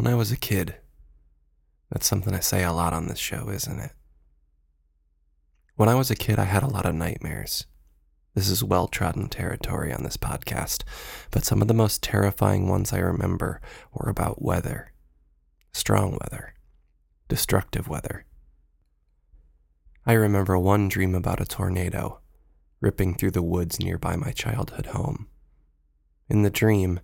When I was a kid, that's something I say a lot on this show, isn't it? When I was a kid, I had a lot of nightmares. This is well trodden territory on this podcast, but some of the most terrifying ones I remember were about weather strong weather, destructive weather. I remember one dream about a tornado ripping through the woods nearby my childhood home. In the dream,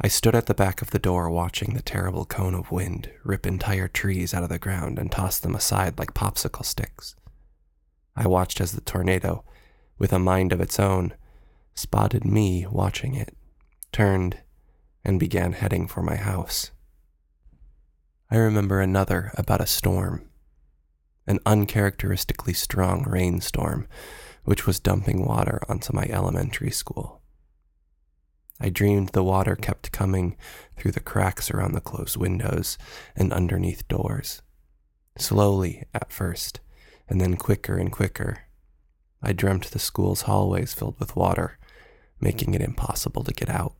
I stood at the back of the door watching the terrible cone of wind rip entire trees out of the ground and toss them aside like popsicle sticks. I watched as the tornado, with a mind of its own, spotted me watching it, turned, and began heading for my house. I remember another about a storm, an uncharacteristically strong rainstorm, which was dumping water onto my elementary school. I dreamed the water kept coming through the cracks around the closed windows and underneath doors. Slowly at first, and then quicker and quicker. I dreamt the school's hallways filled with water, making it impossible to get out.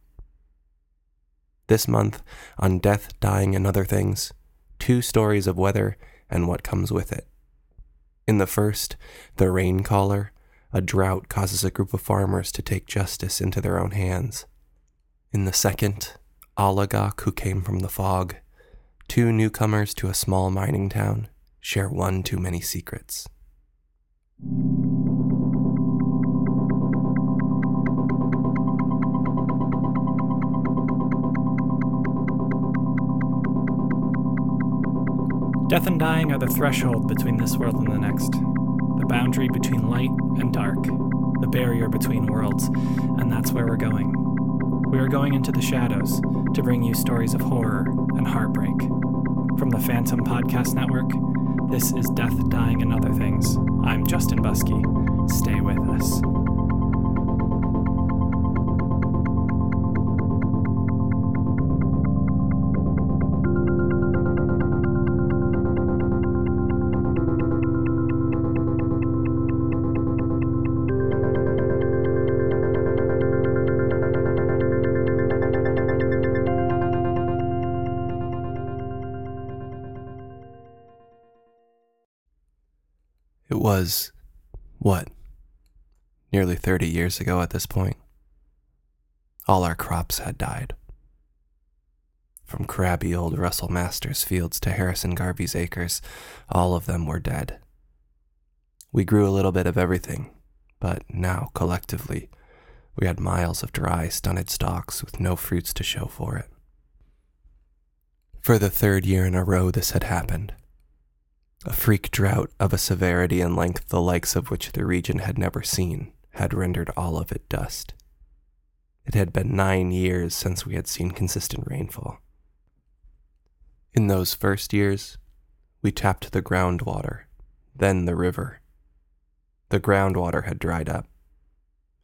This month, on Death, Dying, and Other Things, two stories of weather and what comes with it. In the first, The Rain Caller, a drought causes a group of farmers to take justice into their own hands. In the second, Oligok Who Came from the Fog, two newcomers to a small mining town share one too many secrets. Death and dying are the threshold between this world and the next, the boundary between light and dark, the barrier between worlds, and that's where we're going. We are going into the shadows to bring you stories of horror and heartbreak. From the Phantom Podcast Network, this is Death, Dying, and Other Things. I'm Justin Buskey. Stay with us. Was, what, nearly 30 years ago at this point. All our crops had died. From crabby old Russell Masters fields to Harrison Garvey's acres, all of them were dead. We grew a little bit of everything, but now, collectively, we had miles of dry, stunted stalks with no fruits to show for it. For the third year in a row, this had happened. A freak drought of a severity and length the likes of which the region had never seen had rendered all of it dust. It had been nine years since we had seen consistent rainfall. In those first years, we tapped the groundwater, then the river. The groundwater had dried up,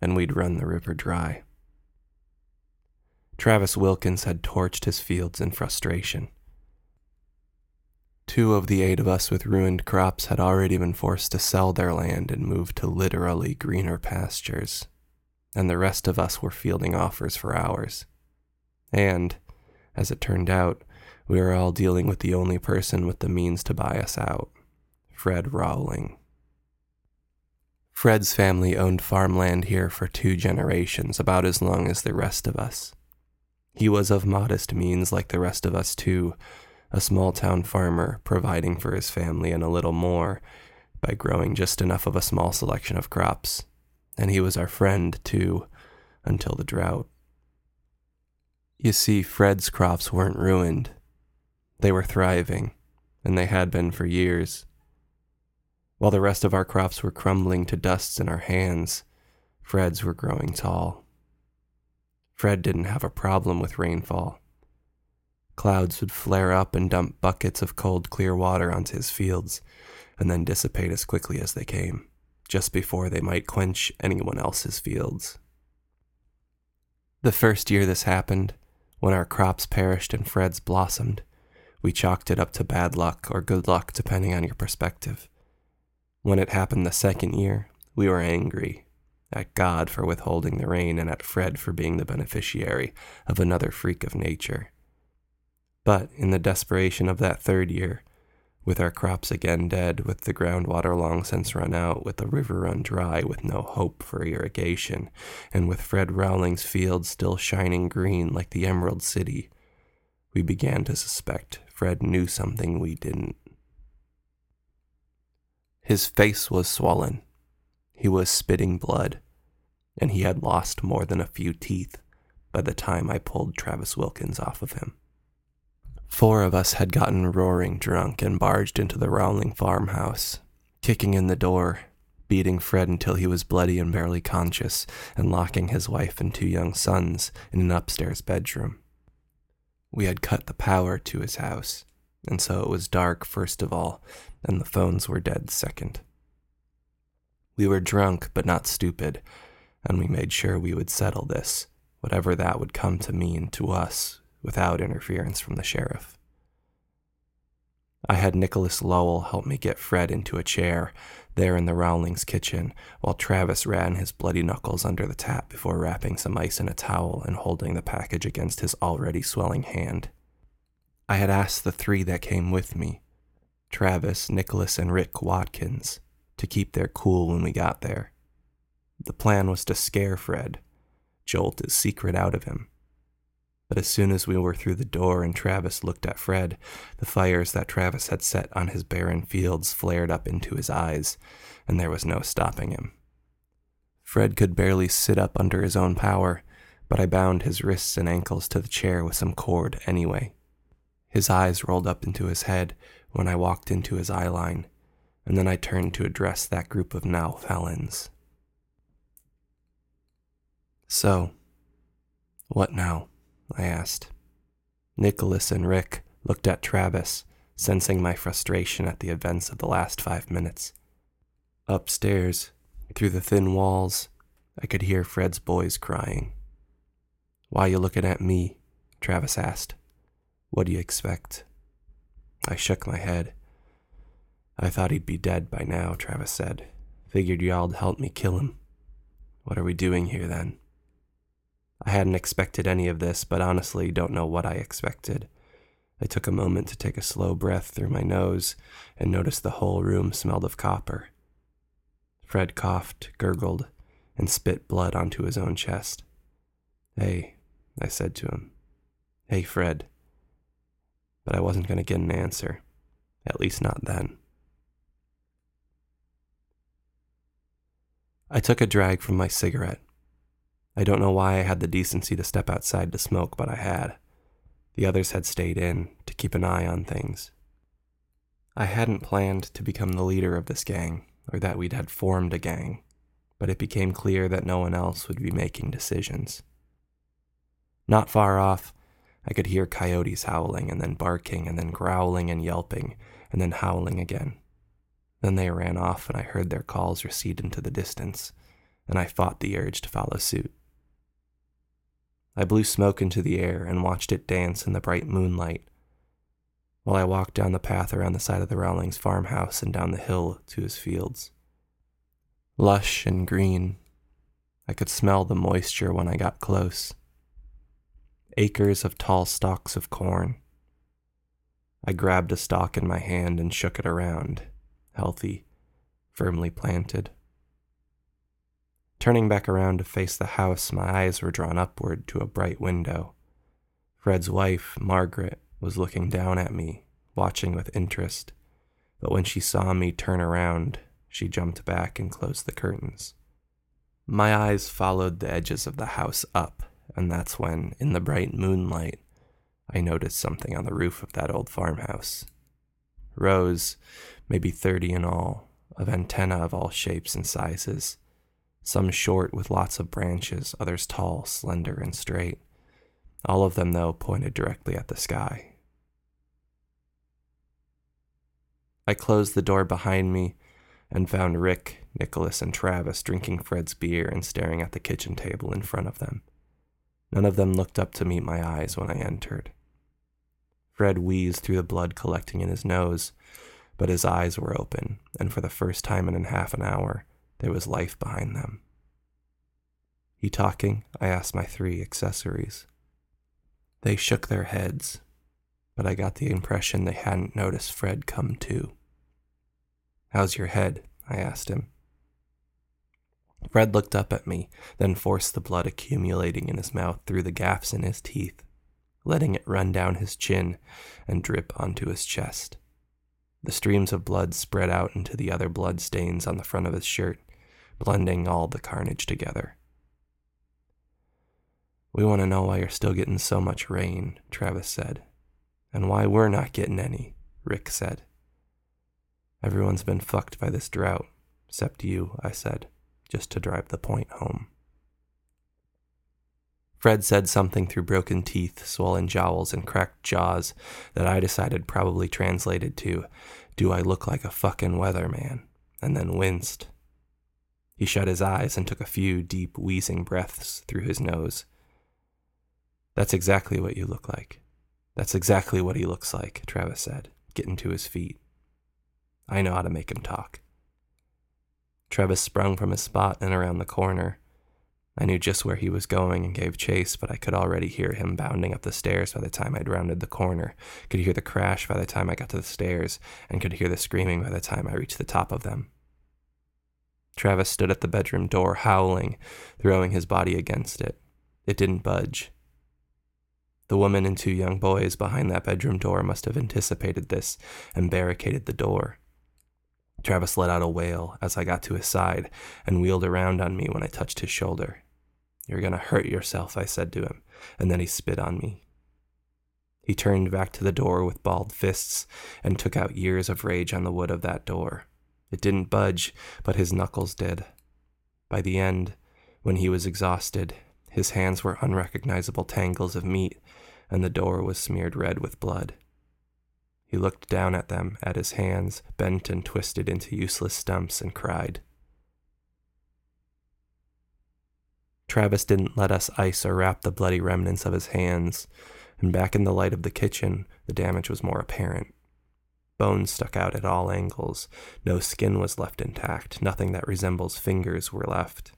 and we'd run the river dry. Travis Wilkins had torched his fields in frustration. Two of the eight of us with ruined crops had already been forced to sell their land and move to literally greener pastures, and the rest of us were fielding offers for ours. And, as it turned out, we were all dealing with the only person with the means to buy us out Fred Rowling. Fred's family owned farmland here for two generations, about as long as the rest of us. He was of modest means, like the rest of us, too, a small town farmer providing for his family and a little more by growing just enough of a small selection of crops. And he was our friend, too, until the drought. You see, Fred's crops weren't ruined. They were thriving, and they had been for years. While the rest of our crops were crumbling to dust in our hands, Fred's were growing tall. Fred didn't have a problem with rainfall. Clouds would flare up and dump buckets of cold, clear water onto his fields, and then dissipate as quickly as they came, just before they might quench anyone else's fields. The first year this happened, when our crops perished and Fred's blossomed, we chalked it up to bad luck or good luck, depending on your perspective. When it happened the second year, we were angry at God for withholding the rain and at Fred for being the beneficiary of another freak of nature. But in the desperation of that third year, with our crops again dead, with the groundwater long since run out, with the river run dry, with no hope for irrigation, and with Fred Rowling's fields still shining green like the Emerald City, we began to suspect Fred knew something we didn't. His face was swollen. He was spitting blood, and he had lost more than a few teeth by the time I pulled Travis Wilkins off of him. Four of us had gotten roaring drunk and barged into the Rowling farmhouse, kicking in the door, beating Fred until he was bloody and barely conscious, and locking his wife and two young sons in an upstairs bedroom. We had cut the power to his house, and so it was dark first of all, and the phones were dead second. We were drunk but not stupid, and we made sure we would settle this, whatever that would come to mean to us, without interference from the sheriff. I had Nicholas Lowell help me get Fred into a chair there in the Rowlings' kitchen, while Travis ran his bloody knuckles under the tap before wrapping some ice in a towel and holding the package against his already swelling hand. I had asked the three that came with me Travis, Nicholas, and Rick Watkins to keep their cool when we got there. The plan was to scare Fred, jolt his secret out of him. But as soon as we were through the door and Travis looked at Fred, the fires that Travis had set on his barren fields flared up into his eyes, and there was no stopping him. Fred could barely sit up under his own power, but I bound his wrists and ankles to the chair with some cord anyway. His eyes rolled up into his head when I walked into his eye line, and then I turned to address that group of now felons. So, what now? I asked. Nicholas and Rick looked at Travis, sensing my frustration at the events of the last five minutes. Upstairs, through the thin walls, I could hear Fred's boys crying. Why you looking at me? Travis asked. What do you expect? I shook my head. I thought he'd be dead by now, Travis said. Figured y'all'd help me kill him. What are we doing here then? I hadn't expected any of this, but honestly don't know what I expected. I took a moment to take a slow breath through my nose and noticed the whole room smelled of copper. Fred coughed, gurgled, and spit blood onto his own chest. Hey, I said to him. Hey, Fred. But I wasn't going to get an answer, at least not then. I took a drag from my cigarette I don't know why I had the decency to step outside to smoke, but I had. The others had stayed in to keep an eye on things. I hadn't planned to become the leader of this gang, or that we'd had formed a gang, but it became clear that no one else would be making decisions. Not far off, I could hear coyotes howling and then barking and then growling and yelping and then howling again. Then they ran off and I heard their calls recede into the distance, and I fought the urge to follow suit. I blew smoke into the air and watched it dance in the bright moonlight while I walked down the path around the side of the Rowlings farmhouse and down the hill to his fields. Lush and green, I could smell the moisture when I got close. Acres of tall stalks of corn. I grabbed a stalk in my hand and shook it around, healthy, firmly planted. Turning back around to face the house, my eyes were drawn upward to a bright window. Fred's wife, Margaret, was looking down at me, watching with interest, but when she saw me turn around, she jumped back and closed the curtains. My eyes followed the edges of the house up, and that's when, in the bright moonlight, I noticed something on the roof of that old farmhouse. Rows, maybe thirty in all, of antennae of all shapes and sizes some short with lots of branches, others tall, slender, and straight. All of them, though, pointed directly at the sky. I closed the door behind me and found Rick, Nicholas, and Travis drinking Fred's beer and staring at the kitchen table in front of them. None of them looked up to meet my eyes when I entered. Fred wheezed through the blood collecting in his nose, but his eyes were open, and for the first time in half an hour, there was life behind them. You talking? I asked my three accessories. They shook their heads, but I got the impression they hadn't noticed Fred come too. How's your head? I asked him. Fred looked up at me, then forced the blood accumulating in his mouth through the gaps in his teeth, letting it run down his chin and drip onto his chest. The streams of blood spread out into the other blood stains on the front of his shirt, blending all the carnage together. We want to know why you're still getting so much rain, Travis said. And why we're not getting any, Rick said. Everyone's been fucked by this drought, except you, I said, just to drive the point home. Fred said something through broken teeth, swollen jowls, and cracked jaws that I decided probably translated to, Do I look like a fucking weatherman? and then winced. He shut his eyes and took a few deep, wheezing breaths through his nose. That's exactly what you look like. That's exactly what he looks like, Travis said, getting to his feet. I know how to make him talk. Travis sprung from his spot and around the corner. I knew just where he was going and gave chase, but I could already hear him bounding up the stairs by the time I'd rounded the corner, could hear the crash by the time I got to the stairs, and could hear the screaming by the time I reached the top of them. Travis stood at the bedroom door, howling, throwing his body against it. It didn't budge. The woman and two young boys behind that bedroom door must have anticipated this and barricaded the door. Travis let out a wail as I got to his side and wheeled around on me when I touched his shoulder. You're gonna hurt yourself, I said to him, and then he spit on me. He turned back to the door with balled fists and took out years of rage on the wood of that door. It didn't budge, but his knuckles did. By the end, when he was exhausted, his hands were unrecognizable tangles of meat, and the door was smeared red with blood. He looked down at them, at his hands, bent and twisted into useless stumps, and cried. Travis didn't let us ice or wrap the bloody remnants of his hands, and back in the light of the kitchen, the damage was more apparent. Bones stuck out at all angles, no skin was left intact, nothing that resembles fingers were left.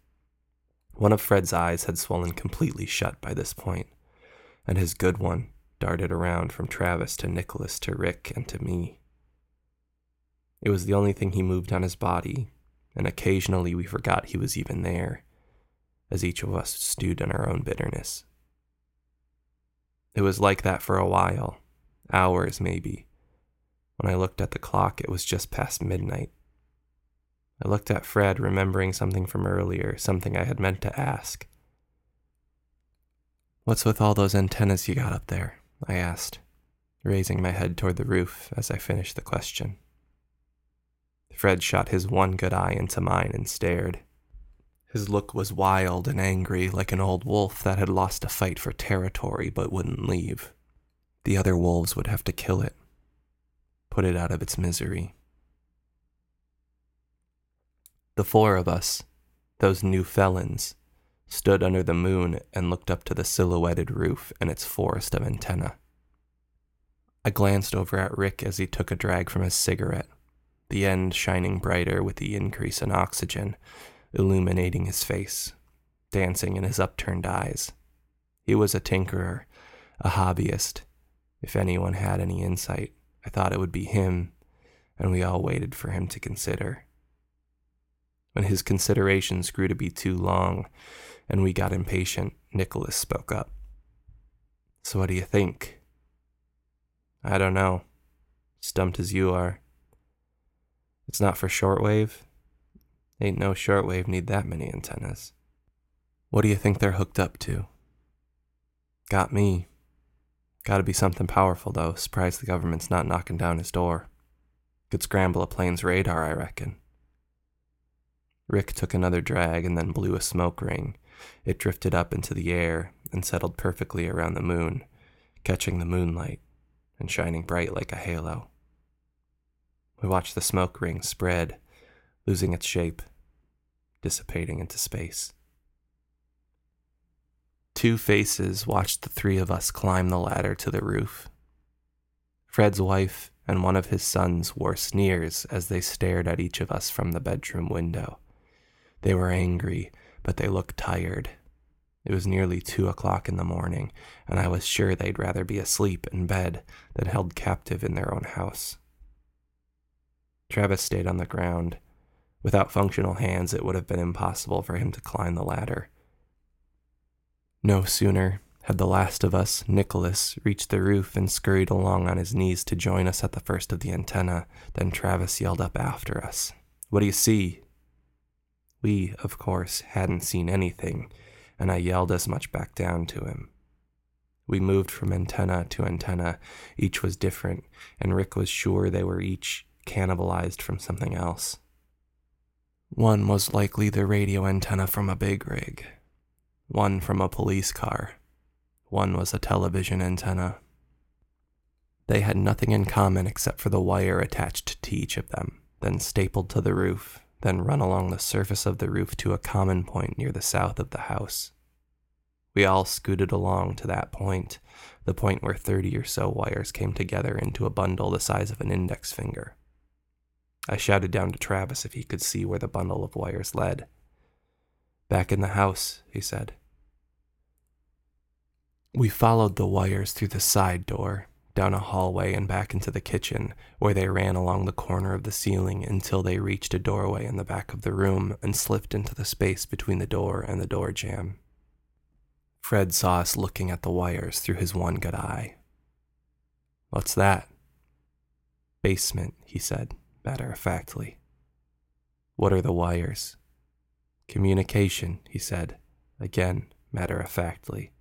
One of Fred's eyes had swollen completely shut by this point, and his good one darted around from Travis to Nicholas to Rick and to me. It was the only thing he moved on his body, and occasionally we forgot he was even there, as each of us stewed in our own bitterness. It was like that for a while, hours maybe. When I looked at the clock, it was just past midnight. I looked at Fred, remembering something from earlier, something I had meant to ask. What's with all those antennas you got up there? I asked, raising my head toward the roof as I finished the question. Fred shot his one good eye into mine and stared. His look was wild and angry, like an old wolf that had lost a fight for territory but wouldn't leave. The other wolves would have to kill it, put it out of its misery. The four of us, those new felons, stood under the moon and looked up to the silhouetted roof and its forest of antennae. I glanced over at Rick as he took a drag from his cigarette, the end shining brighter with the increase in oxygen, illuminating his face, dancing in his upturned eyes. He was a tinkerer, a hobbyist. If anyone had any insight, I thought it would be him, and we all waited for him to consider. When his considerations grew to be too long, and we got impatient, Nicholas spoke up. So, what do you think? I don't know. Stumped as you are. It's not for shortwave. Ain't no shortwave need that many antennas. What do you think they're hooked up to? Got me. Gotta be something powerful, though. Surprised the government's not knocking down his door. Could scramble a plane's radar, I reckon. Rick took another drag and then blew a smoke ring, it drifted up into the air and settled perfectly around the moon, catching the moonlight and shining bright like a halo. We watched the smoke ring spread, losing its shape, dissipating into space. Two faces watched the three of us climb the ladder to the roof. Fred's wife and one of his sons wore sneers as they stared at each of us from the bedroom window. They were angry but they looked tired. It was nearly two o'clock in the morning, and I was sure they'd rather be asleep in bed than held captive in their own house. Travis stayed on the ground. Without functional hands, it would have been impossible for him to climb the ladder. No sooner had the last of us, Nicholas, reached the roof and scurried along on his knees to join us at the first of the antenna than Travis yelled up after us. What do you see? We, of course, hadn't seen anything, and I yelled as much back down to him. We moved from antenna to antenna. Each was different, and Rick was sure they were each cannibalized from something else. One was likely the radio antenna from a big rig, one from a police car, one was a television antenna. They had nothing in common except for the wire attached to each of them, then stapled to the roof, then run along the surface of the roof to a common point near the south of the house. We all scooted along to that point, the point where 30 or so wires came together into a bundle the size of an index finger. I shouted down to Travis if he could see where the bundle of wires led. Back in the house, he said. We followed the wires through the side door, down a hallway, and back into the kitchen, where they ran along the corner of the ceiling until they reached a doorway in the back of the room and slipped into the space between the door and the door jamb. Fred saw us looking at the wires through his one good eye. What's that? Basement, he said, matter of factly. What are the wires? Communication, he said, again, matter of factly.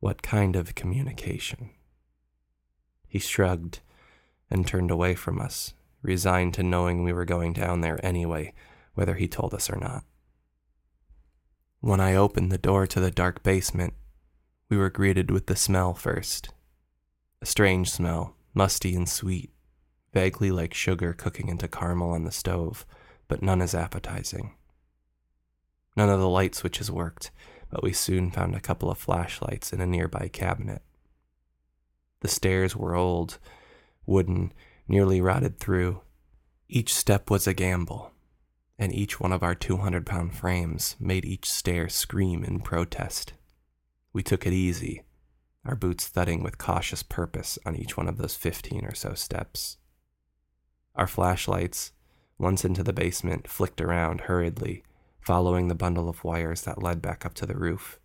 What kind of communication? He shrugged and turned away from us, resigned to knowing we were going down there anyway, whether he told us or not. When I opened the door to the dark basement, we were greeted with the smell first. A strange smell, musty and sweet, vaguely like sugar cooking into caramel on the stove, but none as appetizing. None of the light switches worked, but we soon found a couple of flashlights in a nearby cabinet. The stairs were old, wooden, nearly rotted through. Each step was a gamble, and each one of our 200 pound frames made each stair scream in protest. We took it easy, our boots thudding with cautious purpose on each one of those 15 or so steps. Our flashlights, once into the basement, flicked around hurriedly, following the bundle of wires that led back up to the roof.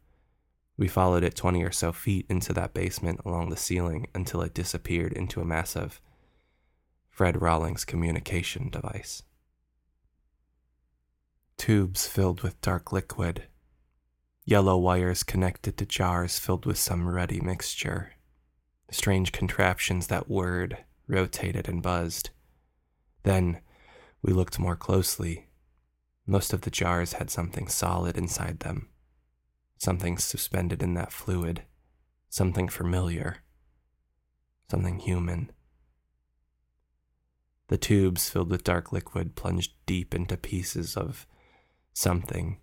We followed it 20 or so feet into that basement along the ceiling until it disappeared into a massive Fred Rowlings communication device. Tubes filled with dark liquid, yellow wires connected to jars filled with some ruddy mixture, strange contraptions that whirred, rotated, and buzzed. Then we looked more closely most of the jars had something solid inside them, something suspended in that fluid, something familiar, something human. The tubes filled with dark liquid plunged deep into pieces of something.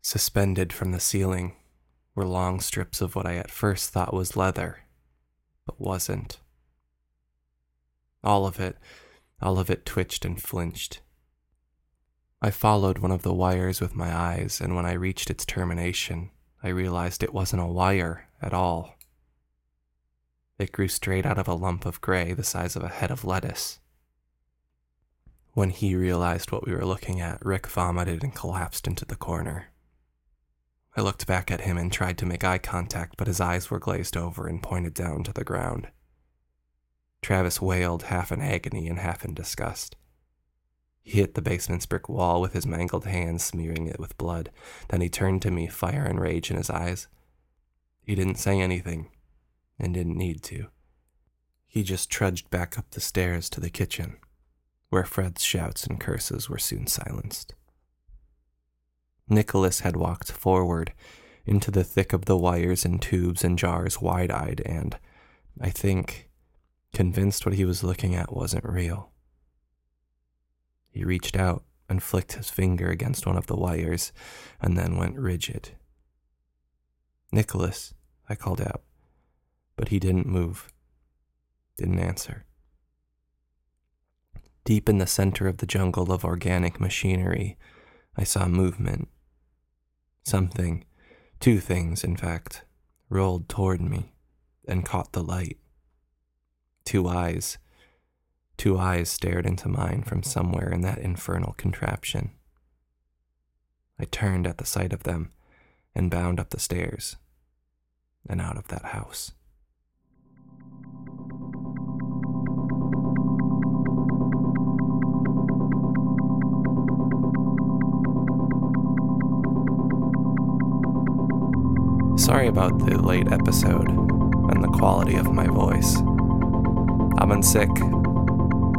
Suspended from the ceiling were long strips of what I at first thought was leather, but wasn't. All of it, all of it twitched and flinched I followed one of the wires with my eyes, and when I reached its termination, I realized it wasn't a wire at all. It grew straight out of a lump of gray the size of a head of lettuce. When he realized what we were looking at, Rick vomited and collapsed into the corner. I looked back at him and tried to make eye contact, but his eyes were glazed over and pointed down to the ground. Travis wailed, half in agony and half in disgust. He hit the basement's brick wall with his mangled hands, smearing it with blood. Then he turned to me, fire and rage in his eyes. He didn't say anything, and didn't need to. He just trudged back up the stairs to the kitchen, where Fred's shouts and curses were soon silenced. Nicholas had walked forward into the thick of the wires and tubes and jars, wide eyed, and, I think, convinced what he was looking at wasn't real. He reached out and flicked his finger against one of the wires and then went rigid. Nicholas, I called out, but he didn't move, didn't answer. Deep in the center of the jungle of organic machinery, I saw movement. Something, two things, in fact, rolled toward me and caught the light. Two eyes, two eyes stared into mine from somewhere in that infernal contraption. I turned at the sight of them and bound up the stairs and out of that house. Sorry about the late episode and the quality of my voice. I've been sick,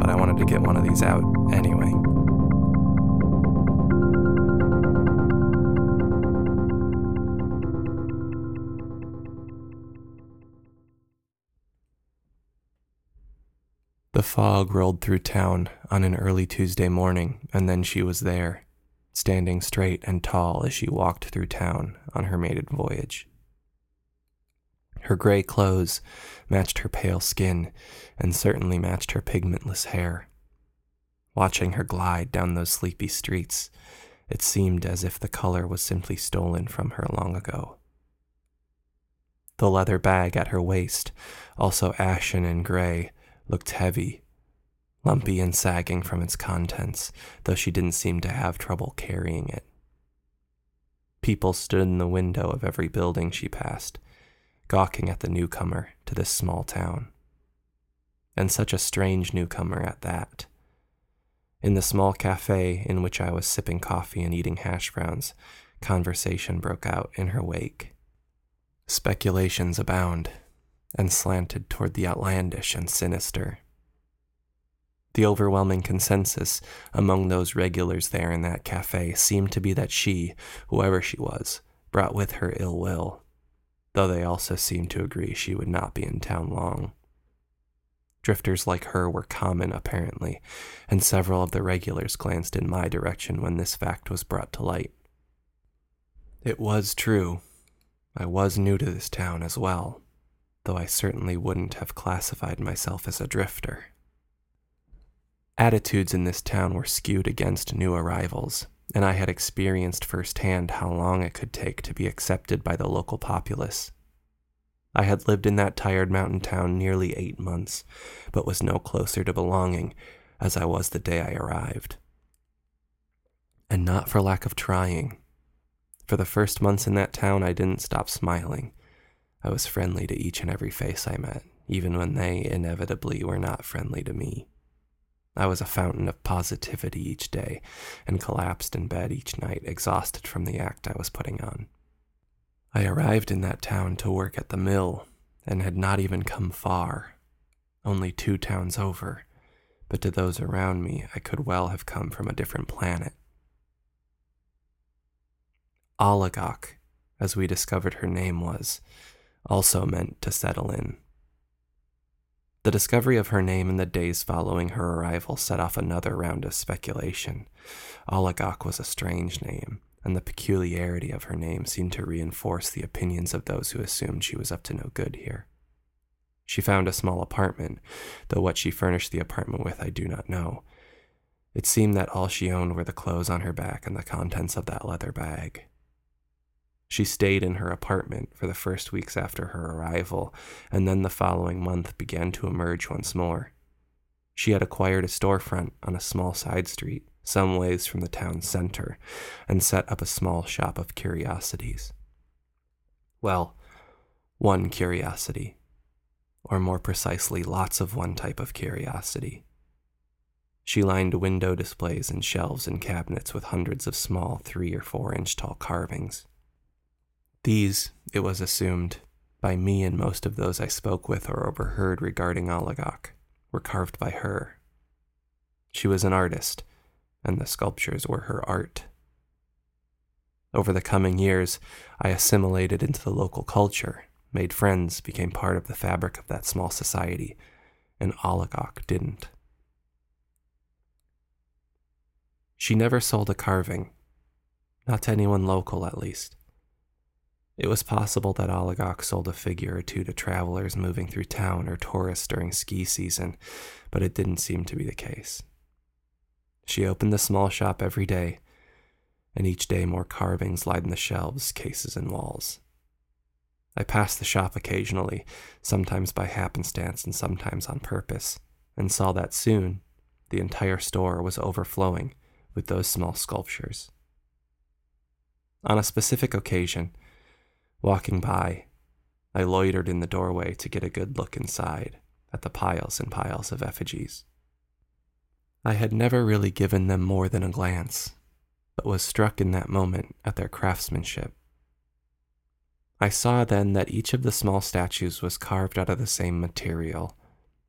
but I wanted to get one of these out anyway. The fog rolled through town on an early Tuesday morning, and then she was there, standing straight and tall as she walked through town on her maiden voyage. Her gray clothes matched her pale skin and certainly matched her pigmentless hair. Watching her glide down those sleepy streets, it seemed as if the color was simply stolen from her long ago. The leather bag at her waist, also ashen and gray, looked heavy, lumpy and sagging from its contents, though she didn't seem to have trouble carrying it. People stood in the window of every building she passed, gawking at the newcomer to this small town. And such a strange newcomer at that. In the small cafe in which I was sipping coffee and eating hash browns, conversation broke out in her wake. Speculations abound and slanted toward the outlandish and sinister. The overwhelming consensus among those regulars there in that cafe seemed to be that she, whoever she was, brought with her ill will though they also seemed to agree she would not be in town long. Drifters like her were common, apparently, and several of the regulars glanced in my direction when this fact was brought to light. It was true. I was new to this town as well, though I certainly wouldn't have classified myself as a drifter. Attitudes in this town were skewed against new arrivals, and I had experienced firsthand how long it could take to be accepted by the local populace. I had lived in that tired mountain town nearly eight months, but was no closer to belonging as I was the day I arrived. And not for lack of trying. For the first months in that town, I didn't stop smiling. I was friendly to each and every face I met, even when they inevitably were not friendly to me. I was a fountain of positivity each day and collapsed in bed each night, exhausted from the act I was putting on. I arrived in that town to work at the mill and had not even come far, only two towns over, but to those around me, I could well have come from a different planet. Oligok, as we discovered her name was, also meant to settle in. The discovery of her name in the days following her arrival set off another round of speculation. Oligok was a strange name, and the peculiarity of her name seemed to reinforce the opinions of those who assumed she was up to no good here. She found a small apartment, though what she furnished the apartment with I do not know. It seemed that all she owned were the clothes on her back and the contents of that leather bag. She stayed in her apartment for the first weeks after her arrival, and then the following month began to emerge once more. She had acquired a storefront on a small side street, some ways from the town center, and set up a small shop of curiosities. Well, one curiosity, or more precisely, lots of one type of curiosity. She lined window displays and shelves and cabinets with hundreds of small three or four inch tall carvings. These, it was assumed, by me and most of those I spoke with or overheard regarding Oligok, were carved by her. She was an artist, and the sculptures were her art. Over the coming years, I assimilated into the local culture, made friends, became part of the fabric of that small society, and Oligok didn't. She never sold a carving, not to anyone local at least. It was possible that Oligok sold a figure or two to travelers moving through town or tourists during ski season, but it didn't seem to be the case. She opened the small shop every day, and each day more carvings lined the shelves, cases, and walls. I passed the shop occasionally, sometimes by happenstance and sometimes on purpose, and saw that soon the entire store was overflowing with those small sculptures. On a specific occasion, walking by, I loitered in the doorway to get a good look inside at the piles and piles of effigies. I had never really given them more than a glance, but was struck in that moment at their craftsmanship. I saw then that each of the small statues was carved out of the same material,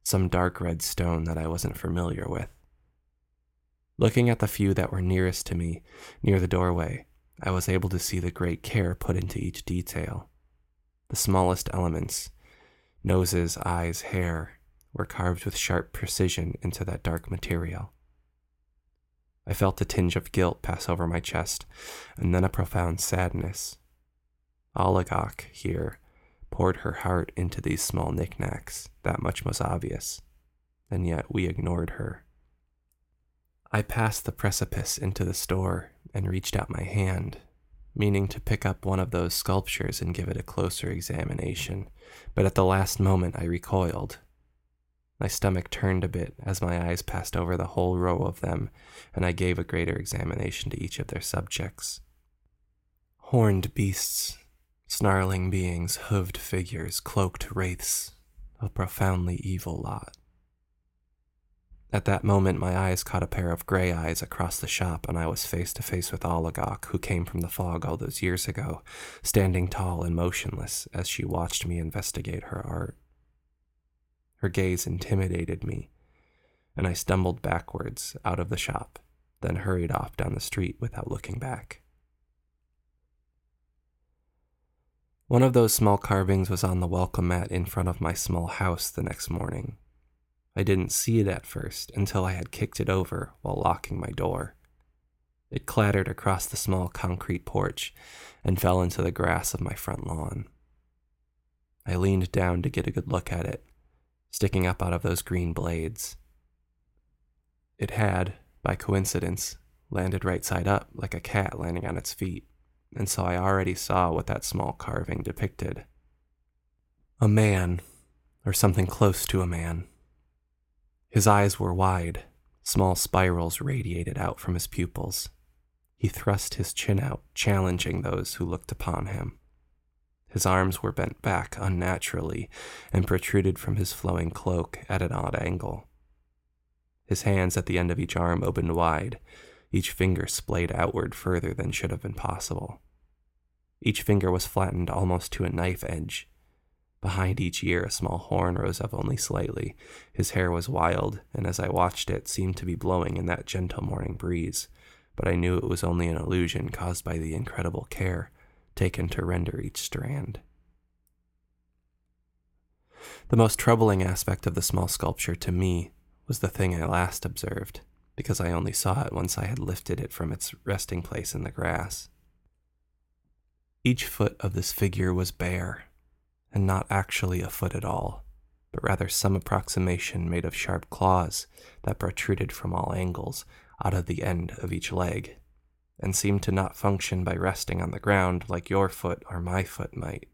some dark red stone that I wasn't familiar with. Looking at the few that were nearest to me, near the doorway, I was able to see the great care put into each detail. The smallest elements, noses, eyes, hair, were carved with sharp precision into that dark material. I felt a tinge of guilt pass over my chest, and then a profound sadness Oligok here poured her heart into these small knickknacks, that much was obvious, and yet we ignored her. I passed the precipice into the store and reached out my hand, meaning to pick up one of those sculptures and give it a closer examination, but at the last moment I recoiled. My stomach turned a bit as my eyes passed over the whole row of them, and I gave a greater examination to each of their subjects. Horned beasts snarling beings, hooved figures, cloaked wraiths, a profoundly evil lot. At that moment, my eyes caught a pair of gray eyes across the shop, and I was face to face with Oligok, who came from the fog all those years ago, standing tall and motionless as she watched me investigate her art. Her gaze intimidated me, and I stumbled backwards out of the shop, then hurried off down the street without looking back. One of those small carvings was on the welcome mat in front of my small house the next morning. I didn't see it at first until I had kicked it over while locking my door. It clattered across the small concrete porch and fell into the grass of my front lawn. I leaned down to get a good look at it, sticking up out of those green blades. It had, by coincidence, landed right side up like a cat landing on its feet and so I already saw what that small carving depicted. A man, or something close to a man. His eyes were wide, small spirals radiated out from his pupils. He thrust his chin out, challenging those who looked upon him. His arms were bent back unnaturally and protruded from his flowing cloak at an odd angle. His hands at the end of each arm opened wide, each finger splayed outward further than should have been possible. Each finger was flattened almost to a knife edge. Behind each ear, a small horn rose up only slightly. His hair was wild, and as I watched it, seemed to be blowing in that gentle morning breeze, but I knew it was only an illusion caused by the incredible care taken to render each strand. The most troubling aspect of the small sculpture to me was the thing I last observed because I only saw it once I had lifted it from its resting place in the grass. Each foot of this figure was bare, and not actually a foot at all, but rather some approximation made of sharp claws that protruded from all angles out of the end of each leg, and seemed to not function by resting on the ground like your foot or my foot might,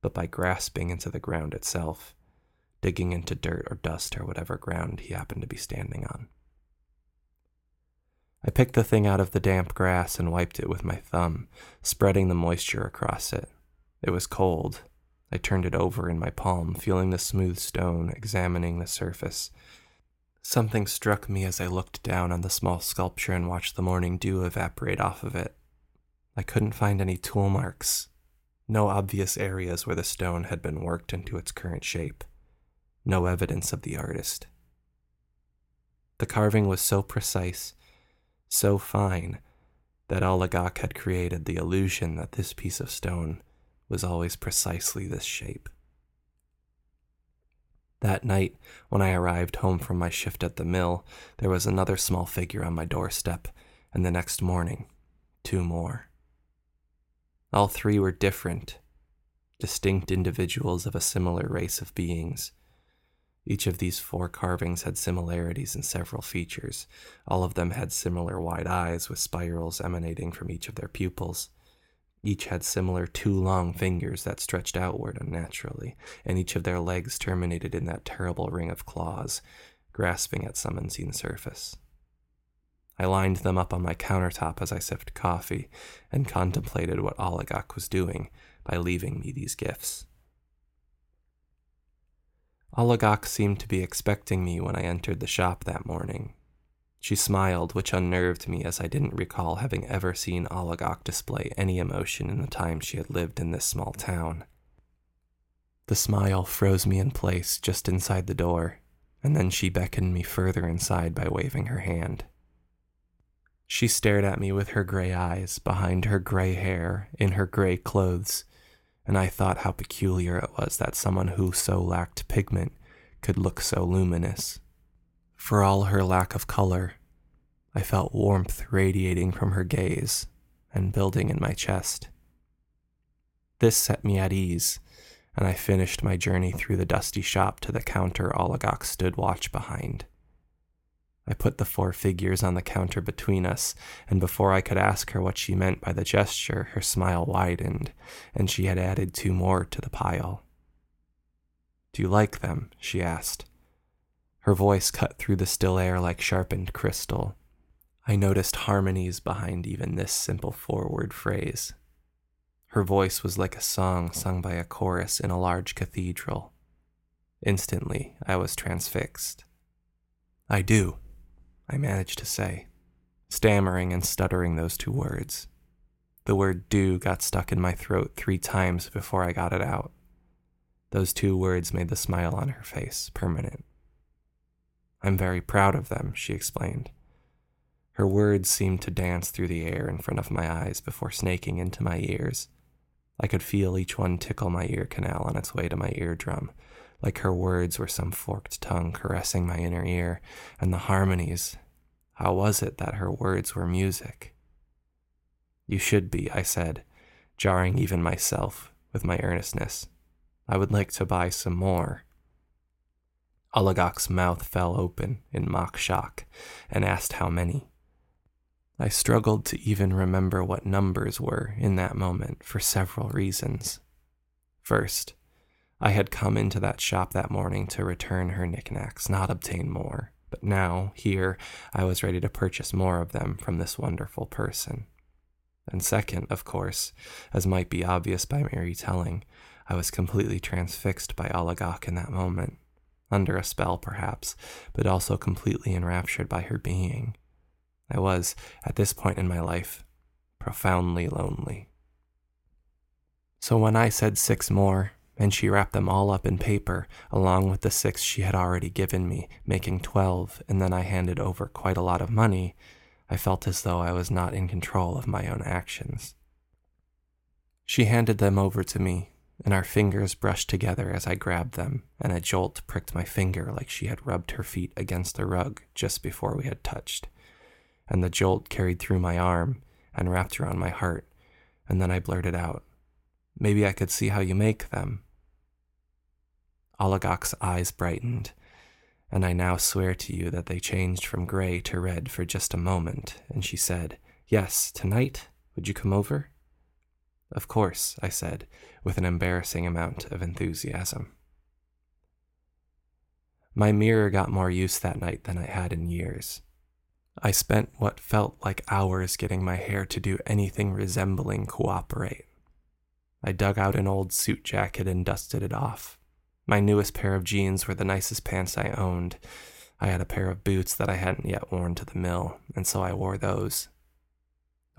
but by grasping into the ground itself, digging into dirt or dust or whatever ground he happened to be standing on. I picked the thing out of the damp grass and wiped it with my thumb, spreading the moisture across it. It was cold. I turned it over in my palm, feeling the smooth stone, examining the surface. Something struck me as I looked down on the small sculpture and watched the morning dew evaporate off of it. I couldn't find any tool marks, no obvious areas where the stone had been worked into its current shape, no evidence of the artist. The carving was so precise so fine that Oligok had created the illusion that this piece of stone was always precisely this shape. That night, when I arrived home from my shift at the mill, there was another small figure on my doorstep, and the next morning, two more. All three were different, distinct individuals of a similar race of beings. Each of these four carvings had similarities in several features. All of them had similar wide eyes with spirals emanating from each of their pupils. Each had similar two long fingers that stretched outward unnaturally, and each of their legs terminated in that terrible ring of claws, grasping at some unseen surface. I lined them up on my countertop as I sipped coffee and contemplated what Oligok was doing by leaving me these gifts. Oligok seemed to be expecting me when I entered the shop that morning. She smiled, which unnerved me as I didn't recall having ever seen Oligok display any emotion in the time she had lived in this small town. The smile froze me in place just inside the door, and then she beckoned me further inside by waving her hand. She stared at me with her gray eyes, behind her gray hair, in her gray clothes, and I thought how peculiar it was that someone who so lacked pigment could look so luminous. For all her lack of color, I felt warmth radiating from her gaze and building in my chest. This set me at ease, and I finished my journey through the dusty shop to the counter Oligok stood watch behind. I put the four figures on the counter between us, and before I could ask her what she meant by the gesture, her smile widened, and she had added two more to the pile. Do you like them? she asked. Her voice cut through the still air like sharpened crystal. I noticed harmonies behind even this simple forward phrase. Her voice was like a song sung by a chorus in a large cathedral. Instantly, I was transfixed. I do, I managed to say, stammering and stuttering those two words. The word do got stuck in my throat three times before I got it out. Those two words made the smile on her face permanent. I'm very proud of them, she explained. Her words seemed to dance through the air in front of my eyes before snaking into my ears. I could feel each one tickle my ear canal on its way to my eardrum, like her words were some forked tongue caressing my inner ear, and the harmonies. How was it that her words were music? You should be, I said, jarring even myself with my earnestness. I would like to buy some more. Oligok's mouth fell open in mock shock and asked how many. I struggled to even remember what numbers were in that moment for several reasons. First, I had come into that shop that morning to return her knickknacks, not obtain more. But now, here, I was ready to purchase more of them from this wonderful person. And second, of course, as might be obvious by my retelling, I was completely transfixed by Oligok in that moment, under a spell perhaps, but also completely enraptured by her being. I was, at this point in my life, profoundly lonely. So when I said six more, and she wrapped them all up in paper, along with the six she had already given me, making twelve, and then I handed over quite a lot of money, I felt as though I was not in control of my own actions. She handed them over to me, and our fingers brushed together as I grabbed them, and a jolt pricked my finger like she had rubbed her feet against the rug just before we had touched. And the jolt carried through my arm and wrapped around my heart, and then I blurted out, Maybe I could see how you make them. Oligok's eyes brightened, and I now swear to you that they changed from gray to red for just a moment, and she said, Yes, tonight? Would you come over? Of course, I said, with an embarrassing amount of enthusiasm. My mirror got more use that night than I had in years. I spent what felt like hours getting my hair to do anything resembling cooperate. I dug out an old suit jacket and dusted it off. My newest pair of jeans were the nicest pants I owned. I had a pair of boots that I hadn't yet worn to the mill, and so I wore those.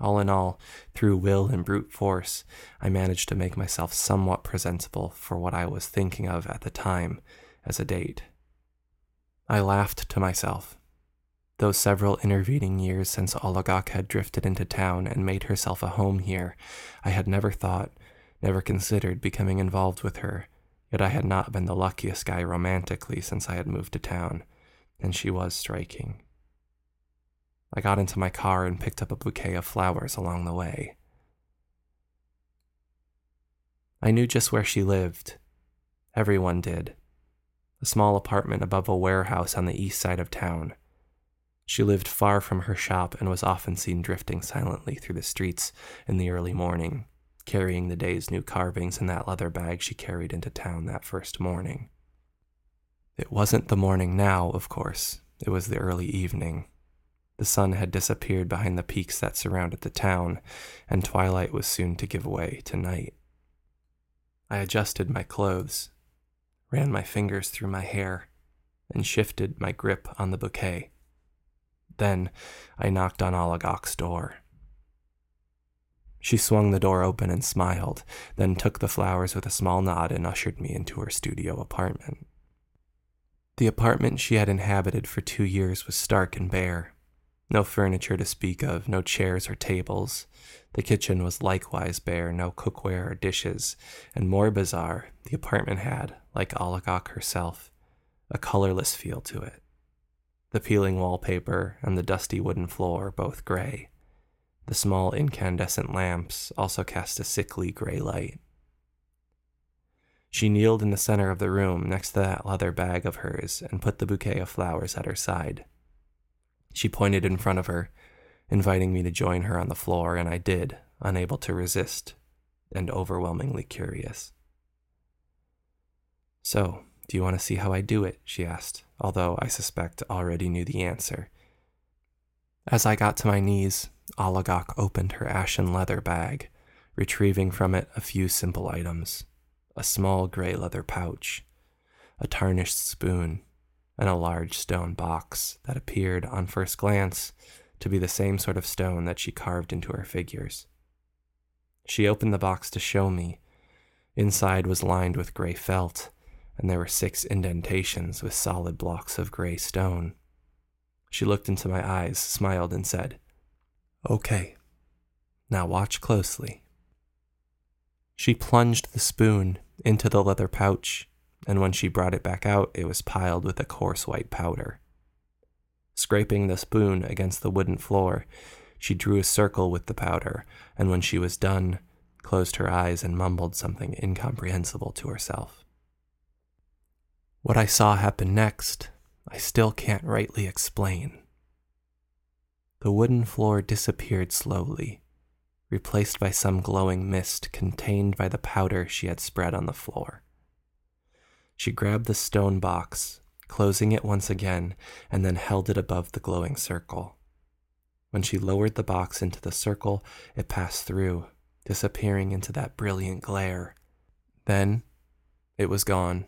All in all, through will and brute force, I managed to make myself somewhat presentable for what I was thinking of at the time as a date. I laughed to myself. Though several intervening years since Oligok had drifted into town and made herself a home here, I had never thought, never considered becoming involved with her Yet I had not been the luckiest guy romantically since I had moved to town, and she was striking. I got into my car and picked up a bouquet of flowers along the way. I knew just where she lived. Everyone did. a small apartment above a warehouse on the east side of town. She lived far from her shop and was often seen drifting silently through the streets in the early morning, carrying the day's new carvings in that leather bag she carried into town that first morning. It wasn't the morning now, of course, it was the early evening. The sun had disappeared behind the peaks that surrounded the town, and twilight was soon to give way to night. I adjusted my clothes, ran my fingers through my hair, and shifted my grip on the bouquet. Then I knocked on Oligok's door. She swung the door open and smiled, then took the flowers with a small nod and ushered me into her studio apartment. The apartment she had inhabited for two years was stark and bare. No furniture to speak of, no chairs or tables. The kitchen was likewise bare, no cookware or dishes, and more bizarre, the apartment had, like Oligok herself, a colorless feel to it. The peeling wallpaper and the dusty wooden floor both gray. The small incandescent lamps also cast a sickly gray light. She kneeled in the center of the room next to that leather bag of hers and put the bouquet of flowers at her side. She pointed in front of her, inviting me to join her on the floor, and I did, unable to resist and overwhelmingly curious. So, do you want to see how I do it? she asked, although I suspect already knew the answer. As I got to my knees, Oligok opened her ashen leather bag, retrieving from it a few simple items a small gray leather pouch, a tarnished spoon, and a large stone box that appeared, on first glance, to be the same sort of stone that she carved into her figures. She opened the box to show me. Inside was lined with gray felt, and there were six indentations with solid blocks of gray stone. She looked into my eyes, smiled, and said, Okay, now watch closely. She plunged the spoon into the leather pouch, and when she brought it back out, it was piled with a coarse white powder. Scraping the spoon against the wooden floor, she drew a circle with the powder, and when she was done, closed her eyes and mumbled something incomprehensible to herself. What I saw happen next, I still can't rightly explain. The wooden floor disappeared slowly, replaced by some glowing mist contained by the powder she had spread on the floor. She grabbed the stone box, closing it once again, and then held it above the glowing circle. When she lowered the box into the circle, it passed through, disappearing into that brilliant glare. Then it was gone,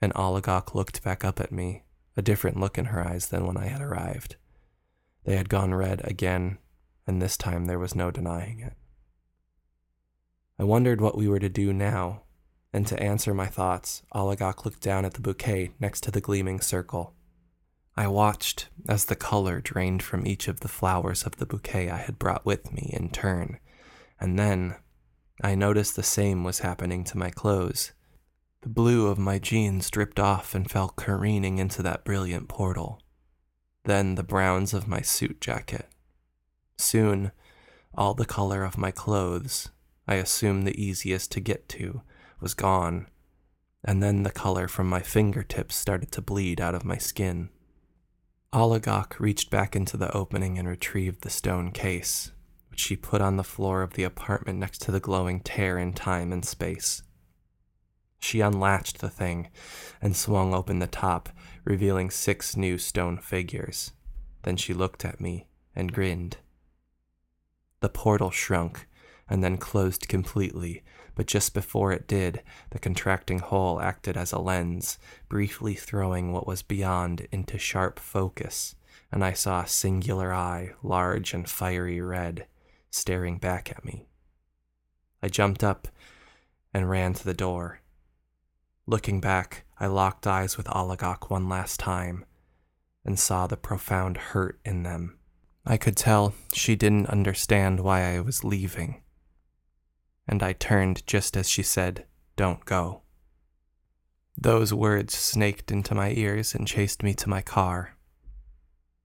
and Oligok looked back up at me, a different look in her eyes than when I had arrived. They had gone red again, and this time there was no denying it. I wondered what we were to do now, and to answer my thoughts, Oligok looked down at the bouquet next to the gleaming circle. I watched as the color drained from each of the flowers of the bouquet I had brought with me in turn, and then I noticed the same was happening to my clothes. The blue of my jeans dripped off and fell careening into that brilliant portal then the browns of my suit jacket. Soon, all the color of my clothes, I assumed the easiest to get to, was gone, and then the color from my fingertips started to bleed out of my skin. Oligok reached back into the opening and retrieved the stone case, which she put on the floor of the apartment next to the glowing tear in time and space. She unlatched the thing and swung open the top, revealing six new stone figures. Then she looked at me and grinned. The portal shrunk and then closed completely, but just before it did, the contracting hole acted as a lens, briefly throwing what was beyond into sharp focus, and I saw a singular eye, large and fiery red, staring back at me. I jumped up and ran to the door. Looking back, I locked eyes with Oligok one last time and saw the profound hurt in them. I could tell she didn't understand why I was leaving. And I turned just as she said, Don't go. Those words snaked into my ears and chased me to my car.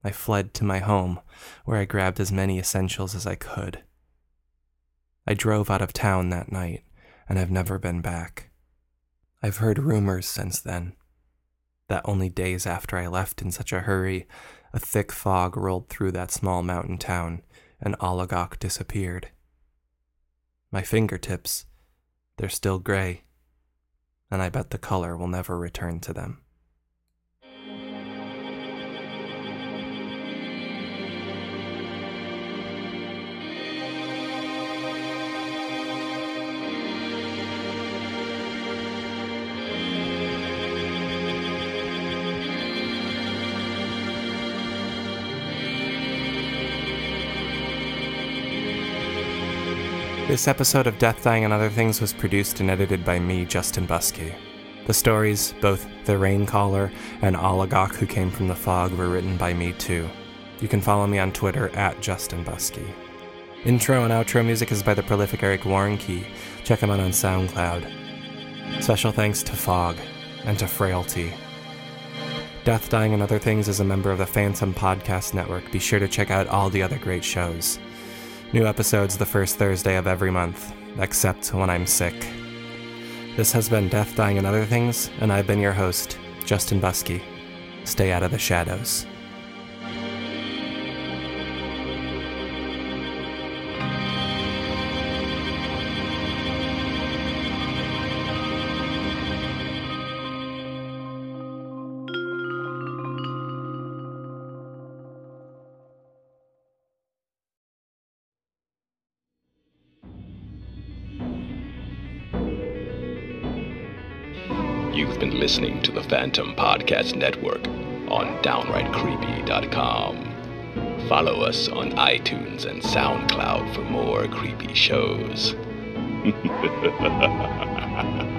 I fled to my home, where I grabbed as many essentials as I could. I drove out of town that night, and I've never been back. I've heard rumors since then. that only days after I left in such a hurry, a thick fog rolled through that small mountain town and Oligok disappeared. My fingertips, they're still gray, and I bet the color will never return to them. This episode of Death, Dying, and Other Things was produced and edited by me, Justin Buskey. The stories, both The Rain Caller and Oligok Who Came from the Fog, were written by me too. You can follow me on Twitter at Justin Buskey. Intro and outro music is by the prolific Eric Warnke. Check him out on SoundCloud. Special thanks to Fog and to Frailty. Death, Dying, and Other Things is a member of the Phantom Podcast Network. Be sure to check out all the other great shows. New episodes the first Thursday of every month, except when I'm sick. This has been Death, Dying, and Other Things, and I've been your host, Justin Buskey. Stay out of the shadows. The Phantom Podcast Network on DownrightCreepy.com. Follow us on iTunes and SoundCloud for more creepy shows.